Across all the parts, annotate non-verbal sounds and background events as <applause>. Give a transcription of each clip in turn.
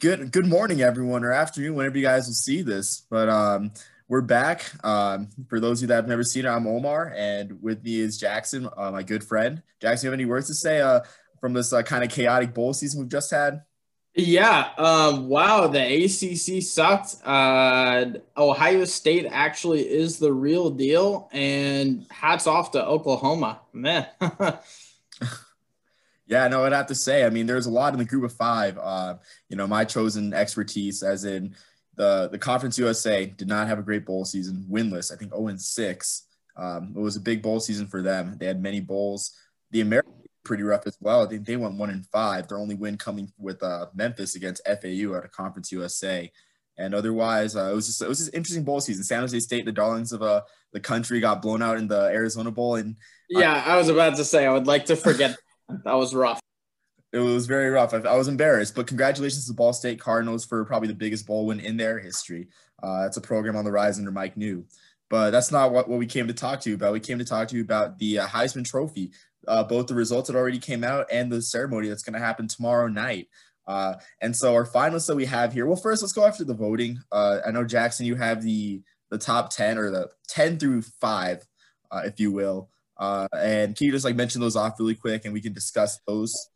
good good morning, everyone, or afternoon, whenever you guys will see this. But um, we're back. Um, for those of you that have never seen it, I'm Omar, and with me is Jackson, uh, my good friend. Jackson, you have any words to say uh, from this uh, kind of chaotic bowl season we've just had? Yeah. Um, wow. The ACC sucked. Uh, Ohio State actually is the real deal, and hats off to Oklahoma. Man. <laughs> Yeah, no, I'd have to say. I mean, there's a lot in the group of five. Uh, you know, my chosen expertise, as in the the Conference USA, did not have a great bowl season, winless. I think 0 and 6. Um, it was a big bowl season for them. They had many bowls. The American pretty rough as well. I think they went one and five. Their only win coming with uh, Memphis against FAU at a Conference USA. And otherwise, uh, it was just it was just interesting bowl season. San Jose State, the darlings of uh, the country, got blown out in the Arizona Bowl. And yeah, I was about to say I would like to forget <laughs> that was rough. It was very rough. I, I, was embarrassed, but congratulations to Ball State Cardinals for probably the biggest bowl win in their history. Uh, it's a program on the rise under Mike Neu. But that's not what, what we came to talk to you about. We came to talk to you about the uh, Heisman Trophy, uh, both the results that already came out and the ceremony that's going to happen tomorrow night. Uh, and so our finalists that we have here. Well, first let's go after the voting. Uh, I know Jackson, you have the the top ten or the ten through five, uh, if you will. Uh, and can you just like mention those off really quick and we can discuss those?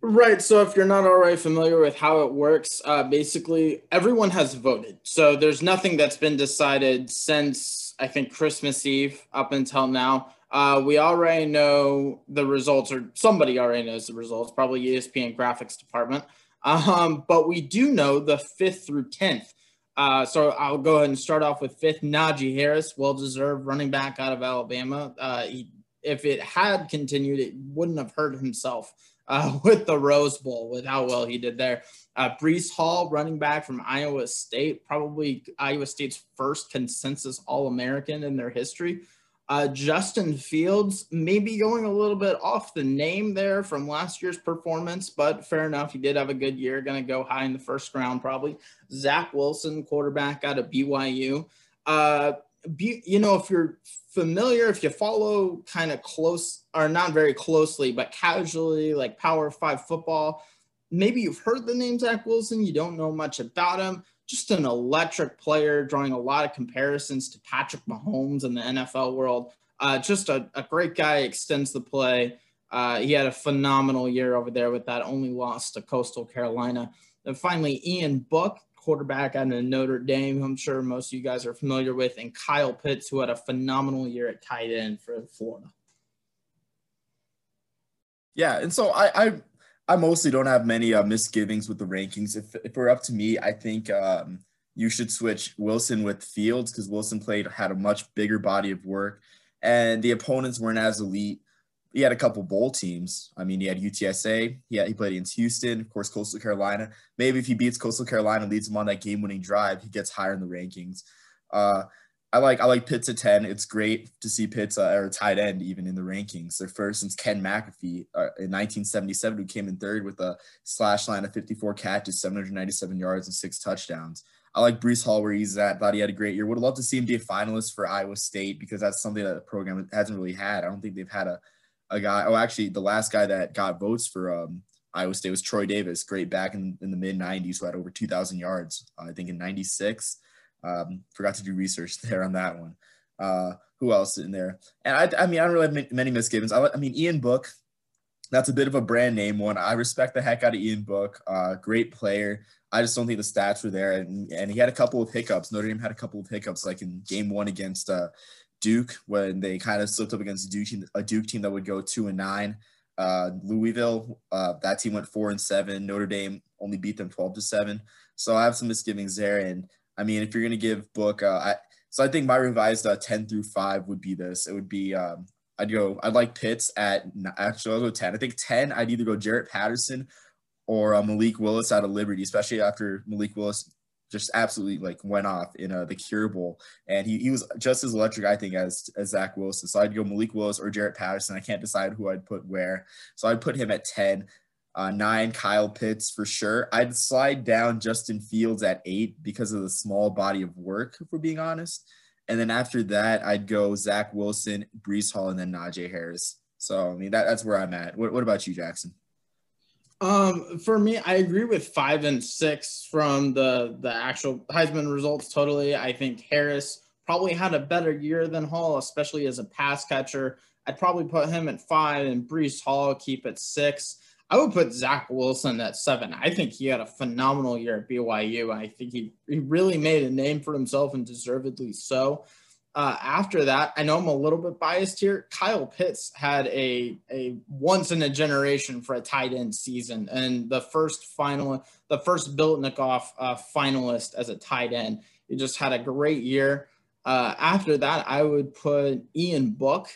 Right. So if you're not already familiar with how it works, uh, basically everyone has voted. So there's nothing that's been decided since I think Christmas Eve up until now. Uh, we already know the results, or somebody already knows the results, probably ESPN graphics department. Um, but we do know the fifth through 10th. Uh, so I'll go ahead and start off with fifth, Najee Harris, well deserved running back out of Alabama. Uh, he if it had continued, it wouldn't have hurt himself uh, <laughs> with the Rose Bowl with how well he did there. Uh, Breece Hall, running back from Iowa State, probably Iowa State's first consensus All American in their history. Uh, Justin Fields, maybe going a little bit off the name there from last year's performance, but fair enough. He did have a good year, going to go high in the first round probably. Zach Wilson, quarterback out of BYU. Uh, you know, if you're familiar, if you follow kind of close or not very closely, but casually, like Power Five football, maybe you've heard the name Zach Wilson, you don't know much about him. Just an electric player, drawing a lot of comparisons to Patrick Mahomes in the NFL world. Uh, just a, a, great guy, extends the play. Uh, he had a phenomenal year over there with that only loss to Coastal Carolina. And finally, Ian Book, quarterback out of Notre Dame, I'm sure most of you guys are familiar with, and Kyle Pitts, who had a phenomenal year at tight end for Florida. Yeah, and so I I, I mostly don't have many uh, misgivings with the rankings. If if we're up to me, I think um, you should switch Wilson with Fields because Wilson played had a much bigger body of work, and the opponents weren't as elite he had a couple bowl teams. I mean, he had UTSA. He, had, he played against Houston, of course, Coastal Carolina. Maybe if he beats Coastal Carolina, leads him on that game-winning drive, he gets higher in the rankings. Uh, I like I like Pitts at ten. It's great to see Pitts uh, or a tight end even in the rankings. They're first since Ken McAfee uh, in 1977, who came in third with a slash line of 54 catches, 797 yards, and six touchdowns. I like Breece Hall where he's at. Thought he had a great year. Would love to see him be a finalist for Iowa State because that's something that the program hasn't really had. I don't think they've had a a guy. Oh, actually, the last guy that got votes for um, Iowa State was Troy Davis, great back in, in the mid 90s, who had over 2,000 yards, uh, I think in 96. Um, forgot to do research <laughs> there on that one. Uh, who else in there? And I, I mean, I don't really have many misgivings. I, I, mean, Ian Book, that's a bit of a brand name one. I respect the heck out of Ian Book. Uh, great player. I just don't think the stats were there. And, and he had a couple of hiccups. Notre Dame had a couple of hiccups, like in game one against uh, Duke when they kind of slipped up against a Duke team, a Duke team that would go two and nine. Uh, Louisville, uh, that team went four and seven. Notre Dame only beat them twelve to seven. So I have some misgivings there. And I mean, if you're gonna give Book, uh, I, so I think my revised uh, ten through five would be this. It would be um, I'd go I'd like Pitts at actually I'll go ten. I think ten I'd either go Jaret Patterson or uh, Malik Willis out of Liberty, especially after Malik Willis just absolutely like went off in uh, the Cure Bowl, and he, he was just as electric, I think, as as Zach Wilson. So I'd go Malik Willis or Jaret Patterson. I can't decide who I'd put where, so I'd put him at ten. Uh, nine, Kyle Pitts for sure. I'd slide down Justin Fields at eight because of the small body of work, if we're being honest. And then after that, I'd go Zach Wilson, Breece Hall, and then Najee Harris. So I mean that, that's where I'm at. What, what about you, Jackson? Um, for me, I agree with five and six from the the actual Heisman results. Totally, I think Harris probably had a better year than Hall, especially as a pass catcher. I'd probably put him at five and Breece Hall keep at six. I would put Zach Wilson at seven. I think he had a phenomenal year at BYU. I think he, he really made a name for himself and deservedly so. Uh, after that, I know I'm a little bit biased here. Kyle Pitts had a, a once in a generation for a tight end season and the first final, the first Biletnikoff uh, finalist as a tight end. He just had a great year. Uh, after that, I would put Ian Book.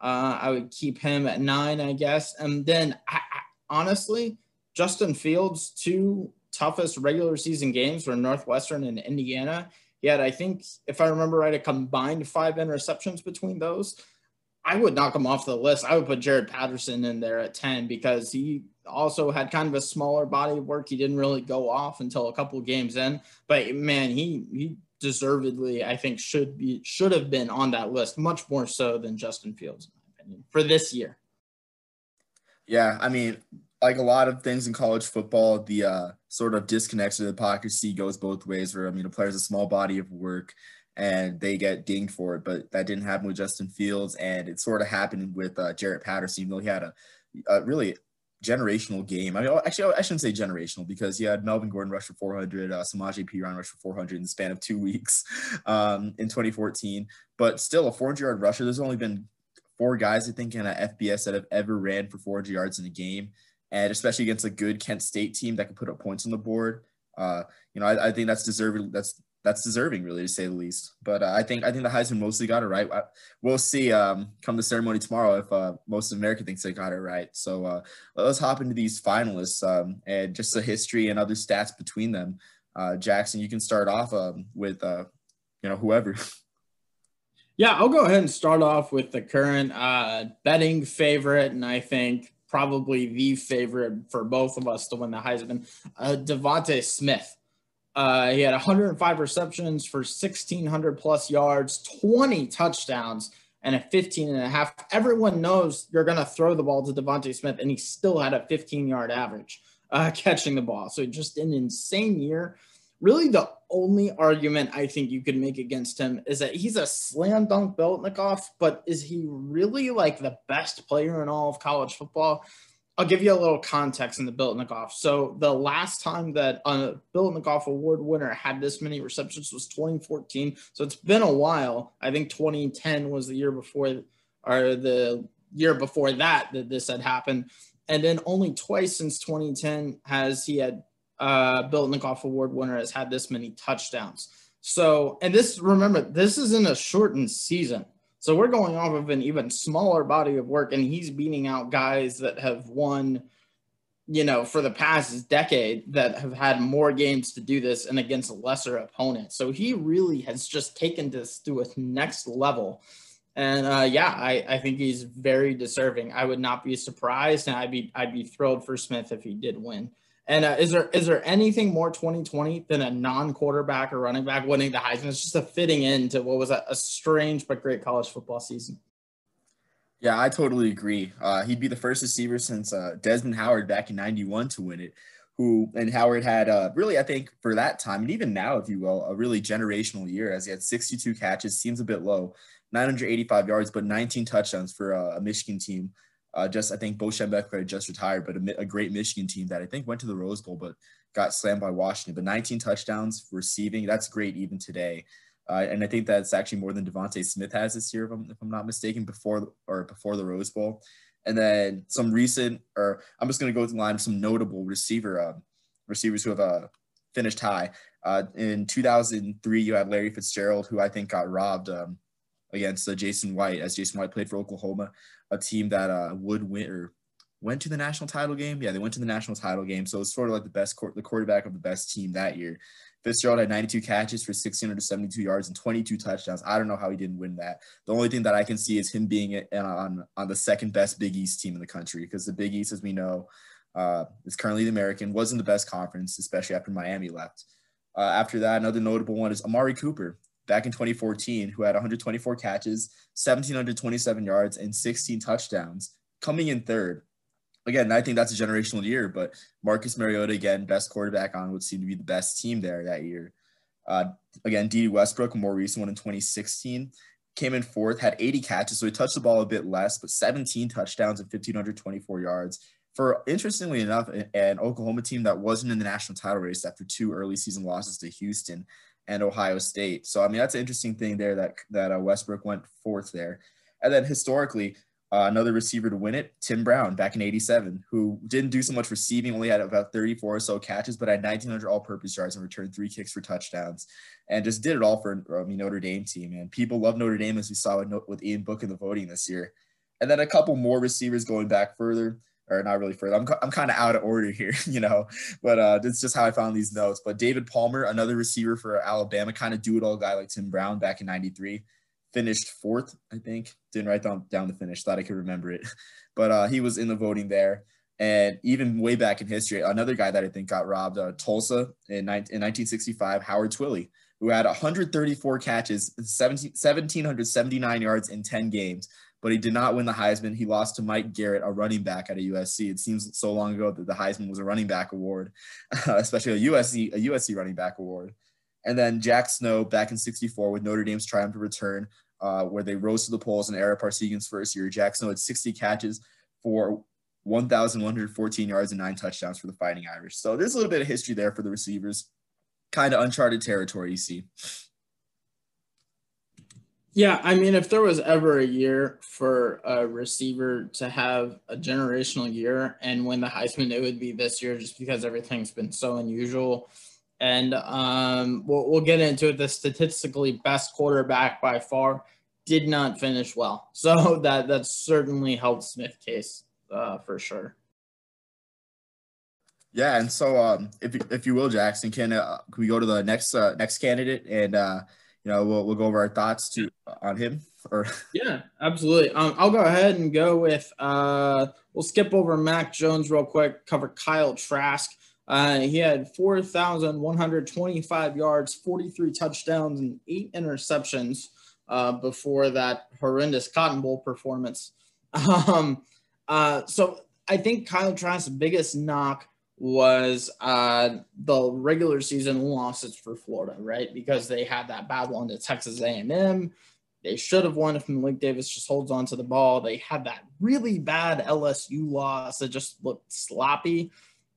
Uh, I would keep him at nine, I guess. And then I, honestly, Justin Fields' two toughest regular season games were Northwestern and Indiana. He had, I think, if I remember right, a combined five interceptions between those. I would knock him off the list. I would put Jaret Patterson in there at 10 because he also had kind of a smaller body of work. He didn't really go off until a couple games in. But man, he he deservedly, I think, should be should have been on that list, much more so than Justin Fields, in my opinion, for this year. Yeah, I mean, like a lot of things in college football, the uh, sort of disconnection of hypocrisy goes both ways. Where I mean, a player's a small body of work, and they get dinged for it, but that didn't happen with Justin Fields, and it sort of happened with uh, Jaret Patterson, even though he had a, a really generational game. I mean, actually, I shouldn't say generational because he had Melvin Gordon rush for 400, uh, Samaje Perine rush for 400 in the span of two <laughs> weeks um, in 2014. But still, a 400 yard rusher. There's only been four guys, I think, in FBS that have ever ran for 400 yards in a game, and especially against a good Kent State team that can put up points on the board. Uh, you know, I, I, think that's deserving. That's that's deserving, really, to say the least. But uh, I think I think the Heisman mostly got it right. We'll see um, come the ceremony tomorrow if uh, most of America thinks they got it right. So uh, let's hop into these finalists um, and just the history and other stats between them. Uh, Jackson, you can start off um, with uh, you know whoever. <laughs> Yeah, I'll go ahead and start off with the current betting favorite, and I think probably the favorite for both of us to win the Heisman, uh, DeVonta Smith. Uh, he had 105 receptions for 1,600 plus yards, 20 touchdowns, and a 15 and a half. Everyone knows you're going to throw the ball to DeVonta Smith, and he still had a 15 yard average uh, <laughs> catching the ball. So just an insane year really the only argument I think you could make against him is that he's a slam dunk Biletnikoff, but is he really like the best player in all of college football? I'll give you a little context in the Biletnikoff. So the last time that a Biletnikoff Award winner had this many receptions was 2014. So it's been a while. I think 2010 was the year before, or the year before that that this had happened. And then only twice since 2010 has he had uh, Biletnikoff Award winner has had this many touchdowns. So, and this, remember, this is in a shortened season. So we're going off of an even smaller body of work, and he's beating out guys that have won, you know, for the past decade that have had more games to do this and against lesser opponents. So he really has just taken this to a next level. And uh, yeah, I, I think he's very deserving. I would not be surprised, and I'd be I'd be thrilled for Smith if he did win. And uh, is there is there anything more 2020 than a non-quarterback or running back winning the Heisman? It's just a fitting into what was a, a strange but great college football season. Yeah, I totally agree. Uh, he'd be the first receiver since uh, Desmond Howard back in '91 to win it. Who and Howard had uh, really, I think, for that time, and even now, if you will, a really generational year as he had 62 catches. Seems a bit low, 985 yards, but 19 touchdowns for uh, a Michigan team uh, just I think Bo Schembechler just retired, but a, a, great Michigan team that I think went to the Rose Bowl, but got slammed by Washington. But 19 touchdowns receiving, that's great even today. Uh, and I think that's actually more than DeVonta Smith has this year, if I'm, if I'm not mistaken, before or before the Rose Bowl. And then some recent, or I'm just going to go to the line some notable receiver uh, receivers who have uh, finished high. Uh, in 2003, you had Larry Fitzgerald, who I think got robbed um, against uh, Jason White, as Jason White played for Oklahoma a team that uh, would win or went to the national title game. Yeah, they went to the national title game. So it's sort of like the best, the quarterback of the best team that year. Fitzgerald had 92 catches for 1,672 yards and 22 touchdowns. I don't know how he didn't win that. The only thing that I can see is him being on on the second best Big East team in the country because the Big East, as we know, uh, is currently the American, wasn't the best conference, especially after Miami left. Uh, after that, another notable one is Amari Cooper back in 2014 who had 124 catches, 1,727 yards, and 16 touchdowns, coming in third. again, I think that's a generational year. But Marcus Mariota again, best quarterback on what seemed to be the best team there that year. Uh, again, Dede Westbrook, a more recent one in 2016, came in fourth, had 80 catches, so he touched the ball a bit less, but 17 touchdowns and 1,524 yards. For interestingly enough, an Oklahoma team that wasn't in the national title race after two early season losses to Houston and Ohio State. So I mean that's an interesting thing there that that uh, Westbrook went fourth there. And then historically, uh, another receiver to win it, Tim Brown, back in '87, who didn't do so much receiving, only had about 34 or so catches, but had 1,900 all-purpose yards and returned three kicks for touchdowns, and just did it all for I mean, Notre Dame team. And people love Notre Dame, as we saw with, with Ian Book in the voting this year. And then a couple more receivers going back further, or not really further. I'm, I'm kind of out of order here, <laughs> you know, but uh, it's just how I found these notes. But David Palmer, another receiver for Alabama, kind of do-it-all guy like Tim Brown back in '93 finished fourth, I think. Didn't write down, down the finish, thought I could remember it. <laughs> But uh, he was in the voting there. And even way back in history, another guy that I think got robbed, uh, Tulsa in, in 1965, Howard Twilley, who had 134 catches, 17, 1,779 yards in 10 games, but he did not win the Heisman. He lost to Mike Garrett, a running back at a USC. It seems so long ago that the Heisman was a running back award, <laughs> especially a USC, a USC running back award. And then Jack Snow back in 64 with Notre Dame's triumphant return, uh, where they rose to the polls in Ara Parseghian's first year. Jack Snow had 60 catches for 1,114 yards and nine touchdowns for the Fighting Irish. So there's a little bit of history there for the receivers. Kind of uncharted territory, you see. Yeah, I mean, if there was ever a year for a receiver to have a generational year and win the Heisman, it would be this year just because everything's been so unusual and um, we'll, we'll get into it. The statistically best quarterback by far did not finish well, <laughs> so that that certainly helped Smith case uh, for sure. Yeah, and so um, if if you will, Jackson, can uh, can we go to the next uh, next candidate and uh, you know we'll we'll go over our thoughts to on him or <laughs> yeah, absolutely. Um, I'll go ahead and go with uh, we'll skip over Mac Jones real quick, cover Kyle Trask. Uh, he had 4,125 yards, 43 touchdowns, and eight interceptions uh, before that horrendous Cotton Bowl performance. <laughs> Um, uh, so I think Kyle Trask's biggest knock was uh, the regular season losses for Florida, right? Because they had that battle one to Texas A&M. They should have won if Malik Davis just holds on to the ball. They had that really bad LSU loss that just looked sloppy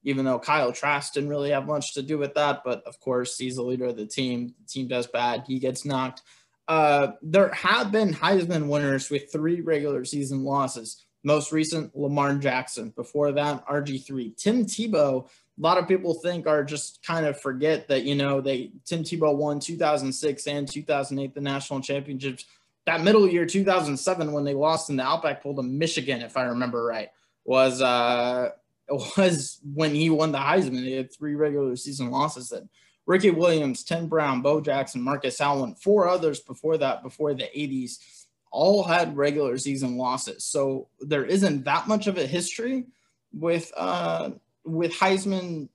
even though Kyle Trask didn't really have much to do with that. But of course, he's the leader of the team. The team does bad. He gets knocked. Uh, there have been Heisman winners with three regular season losses. Most recent, Lamar Jackson. Before that, RG3. Tim Tebow, a lot of people think are just kind of forget that, you know, they Tim Tebow won 2006 and 2008 the national championships. That middle year, 2007, when they lost in the Outback Bowl to Michigan, if I remember right, was uh, <laughs> was when he won the Heisman. He had three regular season losses. That Ricky Williams, Tim Brown, Bo Jackson, Marcus Allen, four others before that, before the 80s, all had regular season losses. So there isn't that much of a history with uh, with Heisman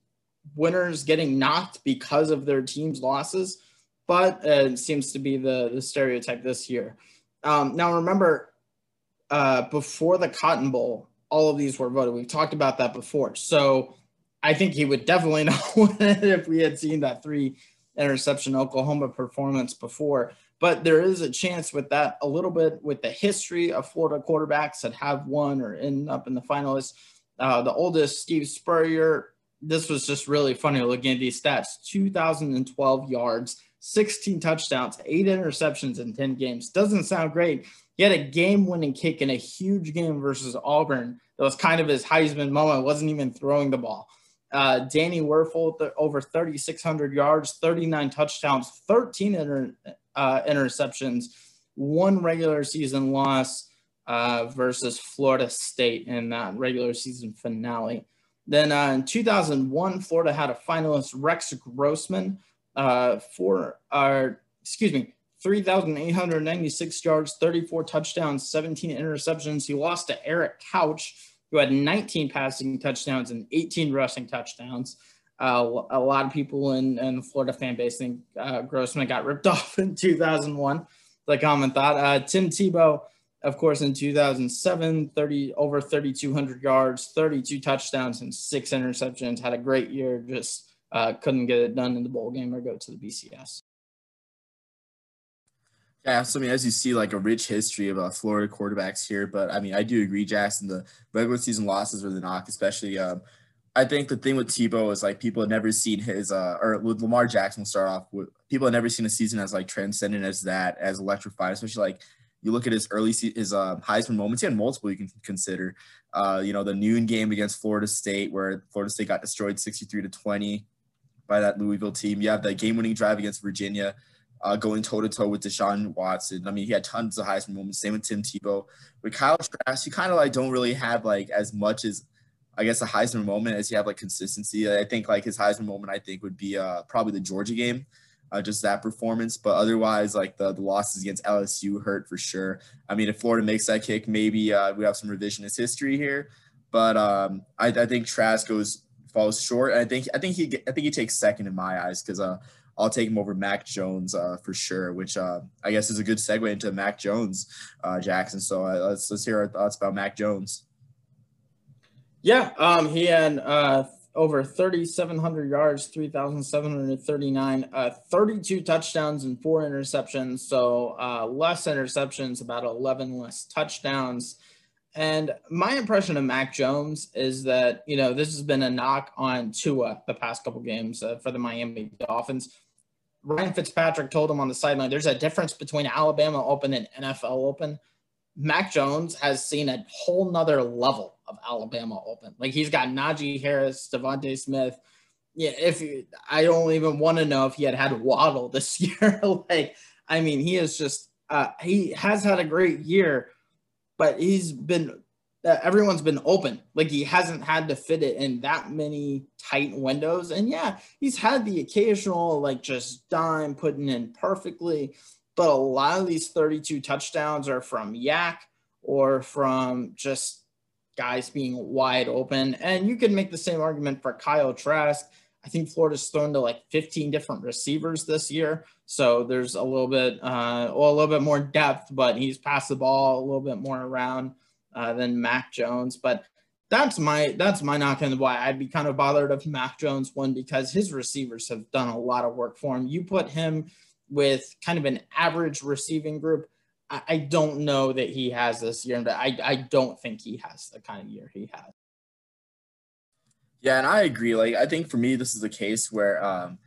winners getting knocked because of their team's losses, but uh, it seems to be the the stereotype this year. Um, now remember, uh, before the Cotton Bowl, all of these were voted. We've talked about that before. So I think he would definitely <laughs> know if we had seen that three interception Oklahoma performance before. But there is a chance with that a little bit with the history of Florida quarterbacks that have won or end up in the finalists. Uh, the oldest, Steve Spurrier, this was just really funny looking at these stats 2012 yards, 16 touchdowns, eight interceptions in 10 games. Doesn't sound great. He had a game winning kick in a huge game versus Auburn. That was kind of his Heisman moment. Wasn't even throwing the ball. Uh, Danny Wuerffel, over 3,600 yards, 39 touchdowns, 13 inter, uh, interceptions, one regular season loss uh, versus Florida State in that regular season finale. Then uh, in 2001, Florida had a finalist, Rex Grossman, uh, for, uh, excuse me, 3,896 yards, 34 touchdowns, 17 interceptions. He lost to Eric Crouch, who had 19 passing touchdowns and 18 rushing touchdowns. Uh, a lot of people in, in the Florida fan base think uh, Grossman got ripped <laughs> off in 2001. The common thought. Uh, Tim Tebow, of course, in 2007, 30 over 3,200 yards, 32 touchdowns, and six interceptions. Had a great year. Just uh, couldn't get it done in the bowl game or go to the BCS. Yeah, so I mean, as you see, like a rich history of uh, Florida quarterbacks here. But I mean, I do agree, Jackson. The regular season losses were the knock, especially. Um, I think the thing with Tebow is like people had never seen his, uh, or with Lamar Jackson. We'll start off with people had never seen a season as like transcendent as that, as electrifying, especially like you look at his early his uh, Heisman moments. He had multiple you can consider. Uh, you know, the noon game against Florida State, where Florida State got destroyed 63 to 20 by that Louisville team. You have the game-winning drive against Virginia, uh, going toe-to-toe with Deshaun Watson. I mean, he had tons of Heisman moments. Same with Tim Tebow. With Kyle Trask, you kind of like don't really have like as much as I guess a Heisman moment as you have like consistency. I think like his Heisman moment, I think would be uh, probably the Georgia game uh, just that performance. But otherwise, like the, the losses against LSU hurt for sure. I mean, if Florida makes that kick, maybe uh, we have some revisionist history here. But um, I, I think Trask goes falls short. I think I think he I think he takes second in my eyes because uh, I'll take him over Mac Jones uh, for sure. Which uh, I guess is a good segue into Mac Jones, uh, Jackson. So let's let's hear our thoughts about Mac Jones. Yeah, um, he uh, over 3,700 yards, 3,739, uh, 32 touchdowns and four interceptions. So uh, less interceptions, about 11 less touchdowns. And my impression of Mac Jones is that, you know, this has been a knock on Tua the past couple games uh, for the Miami Dolphins. Ryan Fitzpatrick told him on the sideline, there's a difference between Alabama Open and NFL Open. Mac Jones has seen a whole nother level of Alabama Open. Like he's got Najee Harris, DeVonta Smith. Yeah, if I don't even want to know if he had had Waddle <laughs> this year. like, I mean, he is just uh, he has had a great year, but he's been uh, everyone's been open. Like he hasn't had to fit it in that many tight windows. And yeah, he's had the occasional like just dime putting in perfectly, but a lot of these 32 touchdowns are from YAC or from just guys being wide open. And you could make the same argument for Kyle Trask. I think Florida's thrown to like 15 different receivers this year. So there's a little bit, uh, well, a little bit more depth, but he's passed the ball a little bit more around uh, than Mac Jones. But that's my that's my knock on why I'd be kind of bothered of Mac Jones won because his receivers have done a lot of work for him. You put him with kind of an average receiving group I, don't know that he has this year, but I, I don't think he has the kind of year he has. Yeah, and I agree. Like, I think for me, this is a case where um,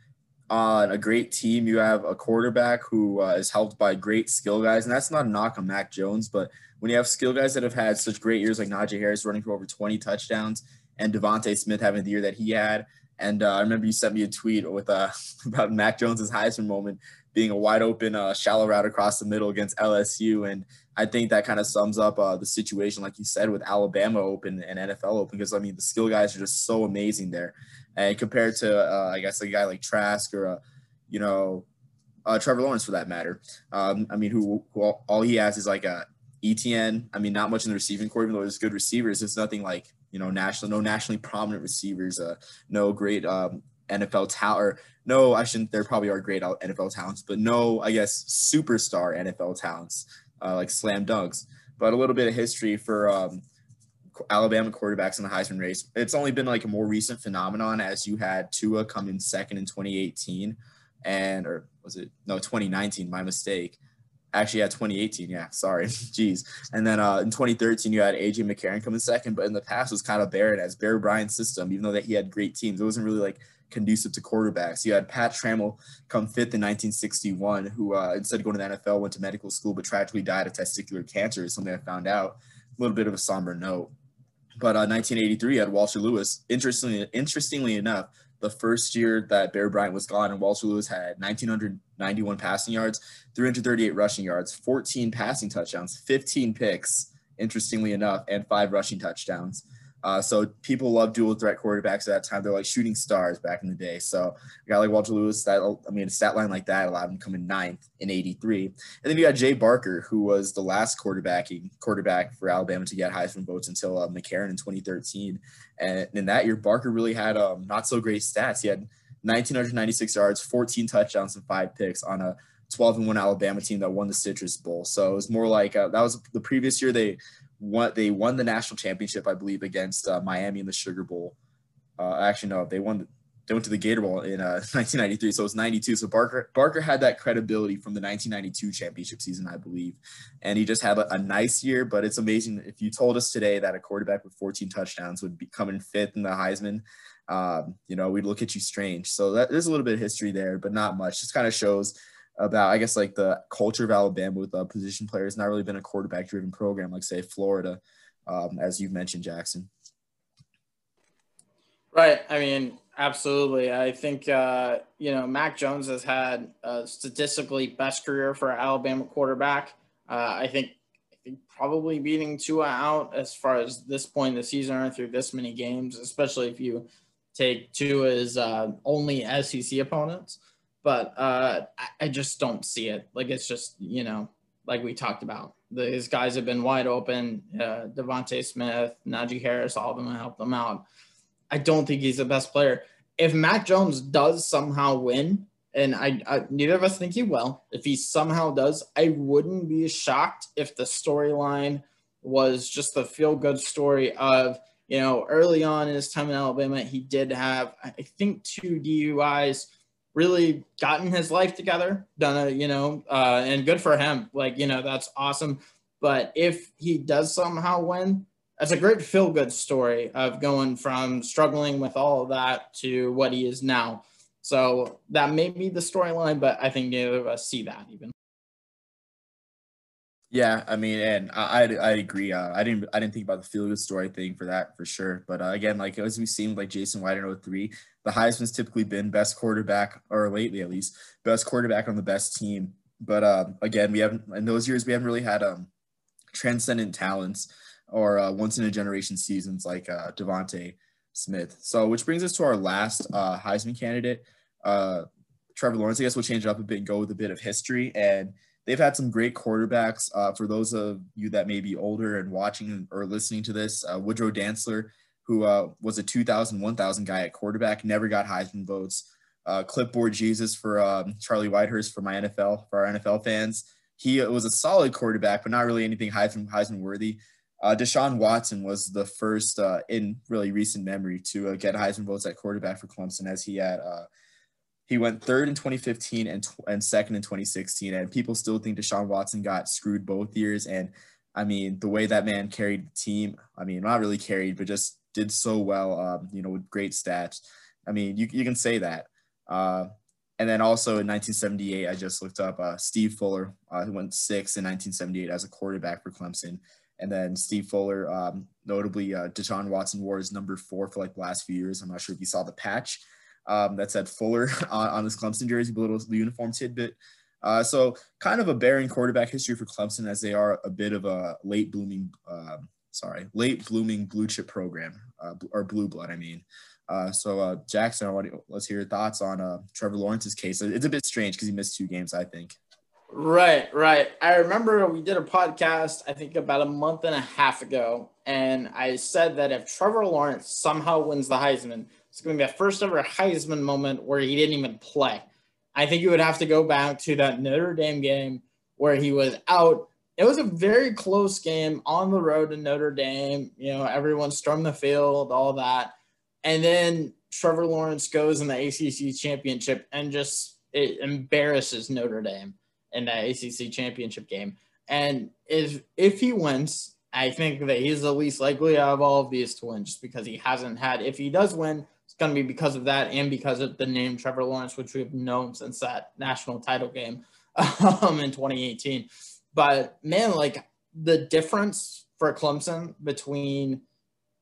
on a great team, you have a quarterback who uh, is helped by great skill guys, and that's not a knock on Mac Jones, but when you have skill guys that have had such great years, like Najee Harris running for over 20 touchdowns, and DeVonta Smith having the year that he had, and uh, I remember you sent me a tweet with uh, <laughs> about Mac Jones's Heisman moment being a wide open uh, shallow route across the middle against LSU. And I think that kind of sums up uh, the situation, like you said, with Alabama Open and NFL Open, because I mean, the skill guys are just so amazing there. And compared to, uh, I guess, a guy like Trask or, uh, you know, uh, Trevor Lawrence for that matter. Um, I mean, who, who all, all, he has is like a Etienne. I mean, not much in the receiving corps, even though there's good receivers. It's nothing like, you know, national, no nationally prominent receivers, uh, no great um, NFL talent, or no, I shouldn't. There probably are great NFL talents, but no, I guess superstar NFL talents uh, like slam dunks. But a little bit of history for um, Alabama quarterbacks in the Heisman race. It's only been like a more recent phenomenon as you had Tua come in second in 2018, and or was it no 2019? My mistake. Actually, yeah, 2018. Yeah, sorry. <laughs> Jeez. And then uh, in 2013, you had AJ McCarron come in second, but in the past was kind of barren as Bear Bryant's system, even though that he had great teams. It wasn't really like conducive to quarterbacks. You had Pat Trammell come fifth in 1961, who uh, instead of going to the NFL went to medical school, but tragically died of testicular cancer. Is something I found out. A little bit of a somber note. But uh, 1983 had Walter Lewis. Interestingly, interestingly enough, the first year that Bear Bryant was gone, and Walter Lewis had 1,991 passing yards, 338 rushing yards, 14 passing touchdowns, 15 picks, interestingly enough, and five rushing touchdowns. Uh, so people love dual threat quarterbacks at that time. They're like shooting stars back in the day. So a guy like Walter Lewis, that I mean, a stat line like that allowed him to come in ninth in '83. And then you got Jay Barker, who was the last quarterbacking quarterback for Alabama to get Heisman votes until uh, McCarron in 2013. And in that year, Barker really had um, not so great stats. He had 1,996 yards, 14 touchdowns, and five picks on a 12 and 1 Alabama team that won the Citrus Bowl. So it was more like uh, that was the previous year they won they won the national championship, I believe, against uh, Miami in the Sugar Bowl. Uh, actually, no, they won. They went to the Gator Bowl in 1993, uh, <laughs> so it was 92. So Barker Barker had that credibility from the 1992 championship season, I believe, and he just had a, a nice year. But it's amazing if you told us today that a quarterback with 14 touchdowns would be coming fifth in the Heisman um, you know, we'd look at you strange. So that, there's a little bit of history there, but not much. Just kind of shows about, I guess, like the culture of Alabama with uh, position players. Not really been a quarterback driven program like, say, Florida, um, as you've mentioned, Jackson. Right. I mean, absolutely. I think, uh, you know, Mac Jones has had a statistically best career for Alabama quarterback. Uh, I think I think probably beating Tua out as far as this point in the season or through this many games, especially if you take Tua's uh, only SEC opponents. But uh, I, I just don't see it. Like it's just you know, like we talked about, these guys have been wide open. Uh, DeVonta Smith, Najee Harris, all of them helped them out. I don't think he's the best player. If Mac Jones does somehow win, and I, I, neither of us think he will. If he somehow does, I wouldn't be shocked if the storyline was just the feel good story of you know, early on in his time in Alabama, he did have, I think, two DUIs, really gotten his life together, done a, you know, uh, and good for him. Like, you know, that's awesome. But if he does somehow win, that's a great feel good story of going from struggling with all of that to what he is now. So that may be the storyline, but I think neither of us see that even. Yeah, I mean, and I I, I agree. Uh, I didn't I didn't think about the feel good story thing for that for sure. But uh, again, like as we've seen, like Jason White in 03, the Heisman's typically been best quarterback, or lately at least, best quarterback on the best team. But uh, again, we haven't in those years we haven't really had um transcendent talents or uh, once in a generation seasons like uh, DeVonta Smith. So, which brings us to our last uh, Heisman candidate, uh, Trevor Lawrence. I guess we'll change it up a bit and go with a bit of history and they've had some great quarterbacks. Uh, for those of you that may be older and watching or listening to this, uh, Woodrow Dantzler, who uh, was a 2000, 1000 guy at quarterback, never got Heisman votes. Uh, clipboard Jesus for um, Charlie Whitehurst for my NFL, for our NFL fans. He was a solid quarterback, but not really anything Heisman, Heisman worthy. Uh, Deshaun Watson was the first uh, in really recent memory to get Heisman votes at quarterback for Clemson, as he had he went third in 2015 and, and second in 2016. And people still think Deshaun Watson got screwed both years. And I mean, the way that man carried the team, I mean, not really carried, but just did so well, um, you know, with great stats. I mean, you, you can say that. Uh, and then also in 1978, I just looked up uh, Steve Fuller, uh, who went sixth in 1978 as a quarterback for Clemson. And then Steve Fuller, um, notably, uh, Deshaun Watson wore his number four for like the last few years. I'm not sure if you saw the patch um, that said Fuller <laughs> on, on his Clemson jersey, a little uniform tidbit. Uh, so kind of a barren quarterback history for Clemson as they are a bit of a late blooming, uh, sorry, late blooming blue chip program uh, or blue blood, I mean. Uh, so uh, Jackson, let's hear your thoughts on uh, Trevor Lawrence's case. It's a bit strange because he missed two games, I think. Right, right. I remember we did a podcast, I think about a month and a half ago, and I said that if Trevor Lawrence somehow wins the Heisman – it's going to be a first ever Heisman moment where he didn't even play. I think you would have to go back to that Notre Dame game where he was out. It was a very close game on the road to Notre Dame. You know, everyone stormed the field, all that. And then Trevor Lawrence goes in the ACC championship and just it embarrasses Notre Dame in that ACC championship game. And if if he wins, I think that he's the least likely out of all of these to win, just because he hasn't had. If he does win, going to be because of that and because of the name Trevor Lawrence, which we've known since that national title game <laughs> um, in 2018. But man, like the difference for Clemson between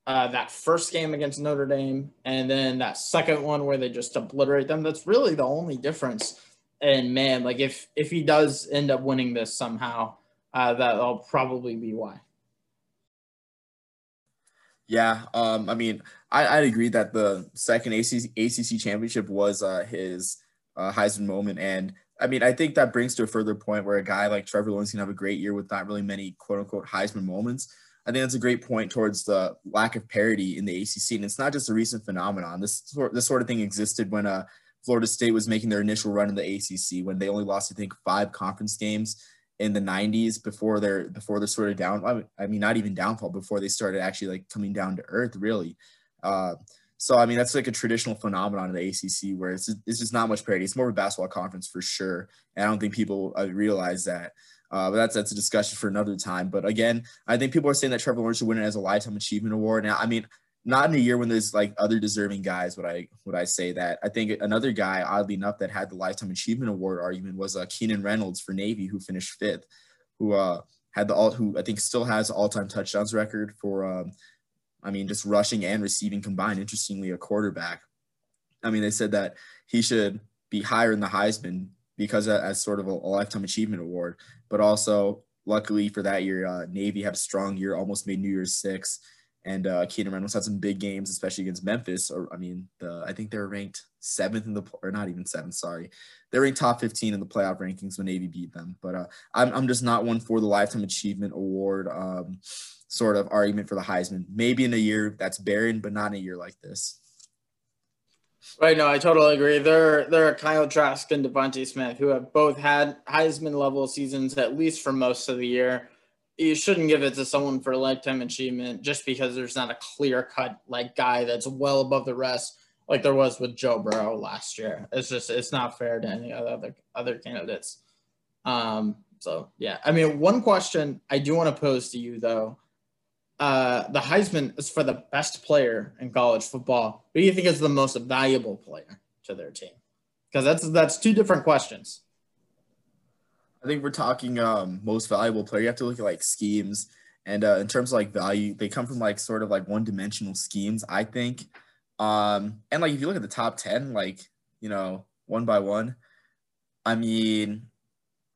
uh, that first game against Notre Dame and then that second one where they just obliterate them, that's really the only difference. And man, like if if he does end up winning this somehow, uh, that'll probably be why. Yeah, um, I mean, I, would agree that the second ACC, ACC championship was uh, his uh, Heisman moment, and I mean, I think that brings to a further point where a guy like Trevor Lawrence can have a great year with not really many quote unquote Heisman moments. I think that's a great point towards the lack of parity in the ACC, and it's not just a recent phenomenon. This sort this sort of thing existed when uh Florida State was making their initial run in the ACC when they only lost, I think, five conference games in the 90s before their before their sort of down. I mean, not even downfall before they started actually like coming down to earth, really. Uh, so I mean, that's like a traditional phenomenon in the ACC where it's it's just not much parity. It's more of a basketball conference for sure, and I don't think people uh, realize that. Uh, but that's that's a discussion for another time. But again, I think people are saying that Trevor Lawrence should win it as a lifetime achievement award. Now, I mean, not in a year when there's like other deserving guys. Would I would I say that? I think another guy, oddly enough, that had the lifetime achievement award argument was uh, Keenan Reynolds for Navy, who finished fifth, who uh, had the all who I think still has all time touchdowns record for. Um, I mean, just rushing and receiving combined. Interestingly, a quarterback. I mean, they said that he should be higher in the Heisman because uh, as sort of a, a lifetime achievement award, but also luckily for that year, uh, Navy had a strong year, almost made New Year's Six and uh, Keenan Reynolds had some big games, especially against Memphis. Or I mean, the I think they were ranked seventh in the or not even seventh. Sorry, they are ranked top fifteen in the playoff rankings when Navy beat them. But uh, I'm I'm just not one for the lifetime achievement award um, sort of argument for the Heisman. Maybe in a year that's barren, but not in a year like this. Right. No, I totally agree. There, there are Kyle Trask and DeVonta Smith who have both had Heisman level seasons at least for most of the year you shouldn't give it to someone for a lifetime achievement just because there's not a clear cut like guy that's well above the rest like there was with Joe Burrow last year. It's just it's not fair to any other other candidates. Um, so yeah, I mean, one question I do want to pose to you though, uh, the Heisman is for the best player in college football. Who do you think is the most valuable player to their team? Because that's that's two different questions. I think we're talking um, most valuable player. You have to look at like schemes, and uh, in terms of like value, they come from like sort of like one dimensional schemes. I think, um, and like if you look at the top ten, like you know, one by one, I mean,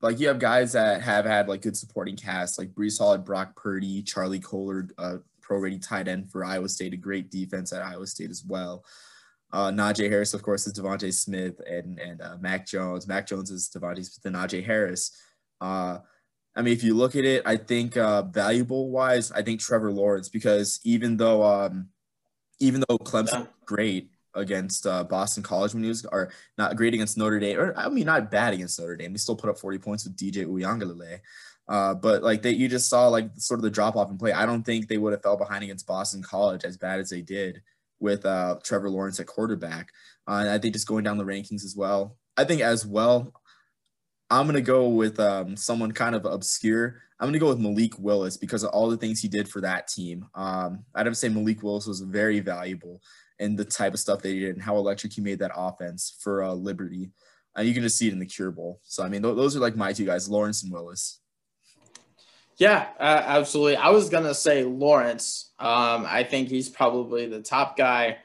like you have guys that have had like good supporting casts, like Breece Hall, Brock Purdy, Charlie Kolar, uh, pro ready tight end for Iowa State, a great defense at Iowa State as well. Uh, Najee Harris, of course, is DeVonta Smith and and uh, Mac Jones. Mac Jones is DeVonta Smith and Najee Harris. Uh, I mean, if you look at it, I think uh, valuable wise, I think Trevor Lawrence because even though um, even though Clemson yeah. great against uh, Boston College when he was, or not great against Notre Dame, or I mean, not bad against Notre Dame. He still put up 40 points with DJ Uiagalelei. Uh, but like that, you just saw like sort of the drop off in play. I don't think they would have fell behind against Boston College as bad as they did with uh, Trevor Lawrence at quarterback. Uh, and I think just going down the rankings as well. I think as well, I'm going to go with um, someone kind of obscure. I'm going to go with Malik Willis because of all the things he did for that team. Um, I'd have to say Malik Willis was very valuable in the type of stuff they did and how electric he made that offense for uh, Liberty. Uh, you can just see it in the Cure Bowl. So, I mean, th- those are like my two guys, Lawrence and Willis. Yeah, uh, absolutely. I was gonna say Lawrence. Um, I think he's probably the top guy.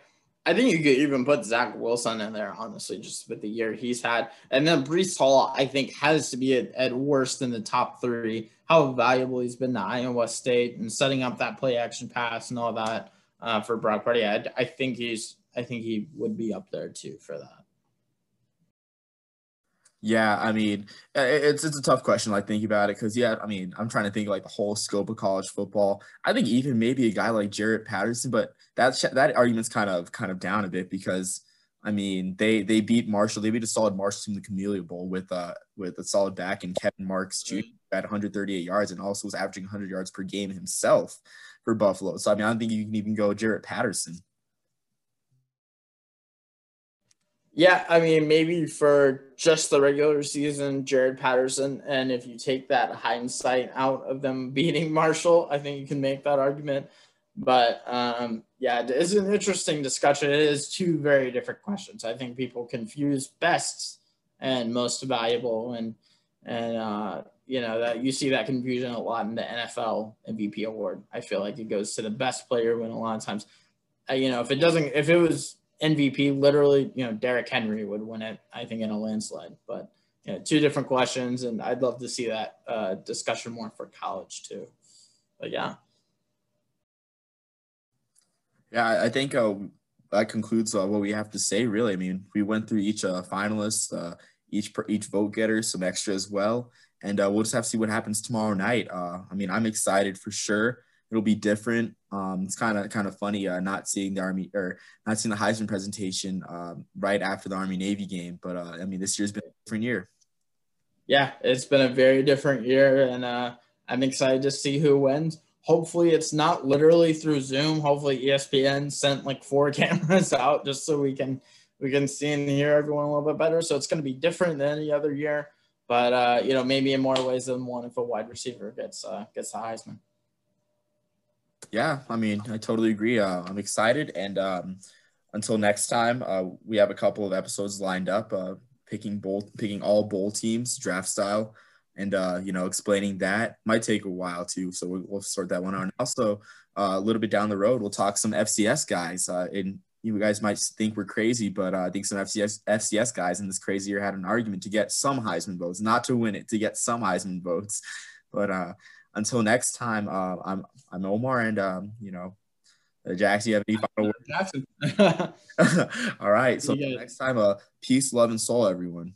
I think you could even put Zach Wilson in there, honestly, just with the year he's had. And then Breece Hall, I think, has to be at, at worst in the top three. How valuable he's been to Iowa State and setting up that play action pass and all that uh, for Brock Purdy. I, I think he's, I think he would be up there too for that. Yeah, I mean, it's it's a tough question. Like thinking about it, because yeah, I mean, I'm trying to think like the whole scope of college football. I think even maybe a guy like Jaret Patterson, but that's that argument's kind of kind of down a bit because I mean they they beat Marshall, they beat a solid Marshall team, the Camellia Bowl with uh with a solid back and Kevin Marks Jr. at 138 yards and also was averaging 100 yards per game himself for Buffalo. So I mean, I don't think you can even go Jaret Patterson. Yeah, I mean, maybe for just the regular season, Jaret Patterson. And if you take that hindsight out of them <laughs> beating Marshall, I think you can make that argument. But um, yeah, it's an interesting discussion. It is two very different questions. I think people confuse best and most valuable, and and uh, you know that you see that confusion a lot in the NFL MVP award. I feel like it goes to the best player when a lot of times, uh, you know, if it doesn't, if it was MVP, literally, you know, Derrick Henry would win it, I think, in a landslide. But you know, two different questions, and I'd love to see that uh, discussion more for college too. But yeah. Yeah, I think uh, that concludes uh, what we have to say. Really, I mean, we went through each uh, finalist, uh, each each vote getter, some extra as well, and uh, we'll just have to see what happens tomorrow night. Uh, I mean, I'm excited for sure. It'll be different. Um, it's kind of kind of funny uh, not seeing the Army or not seeing the Heisman presentation um, right after the Army Navy game. But uh, I mean, this year's been a different year. Yeah, it's been a very different year, and uh, I'm excited to see who wins. Hopefully, it's not literally through Zoom. Hopefully, ESPN sent like four <laughs> cameras out just so we can we can see and hear everyone a little bit better. So it's going to be different than any other year, but uh, you know maybe in more ways than one if a wide receiver gets uh, gets the Heisman. Yeah, I mean, I totally agree. Uh, I'm excited, and um, until next time, uh, we have a couple of episodes lined up, uh, picking bowl, picking all bowl teams draft style, and uh, you know, explaining that might take a while too. So we'll, we'll sort that one out. And also, uh, a little bit down the road, we'll talk some FCS guys. Uh, and you guys might think we're crazy, but I think some FCS FCS guys in this crazy year had an argument to get some Heisman votes, not to win it, to get some Heisman votes. But until next time, uh, I'm I'm Omar, and um, you know, uh, Jax, you have any final words? <laughs> <laughs> All right. So yeah. next time, uh, peace, love, and soul, everyone.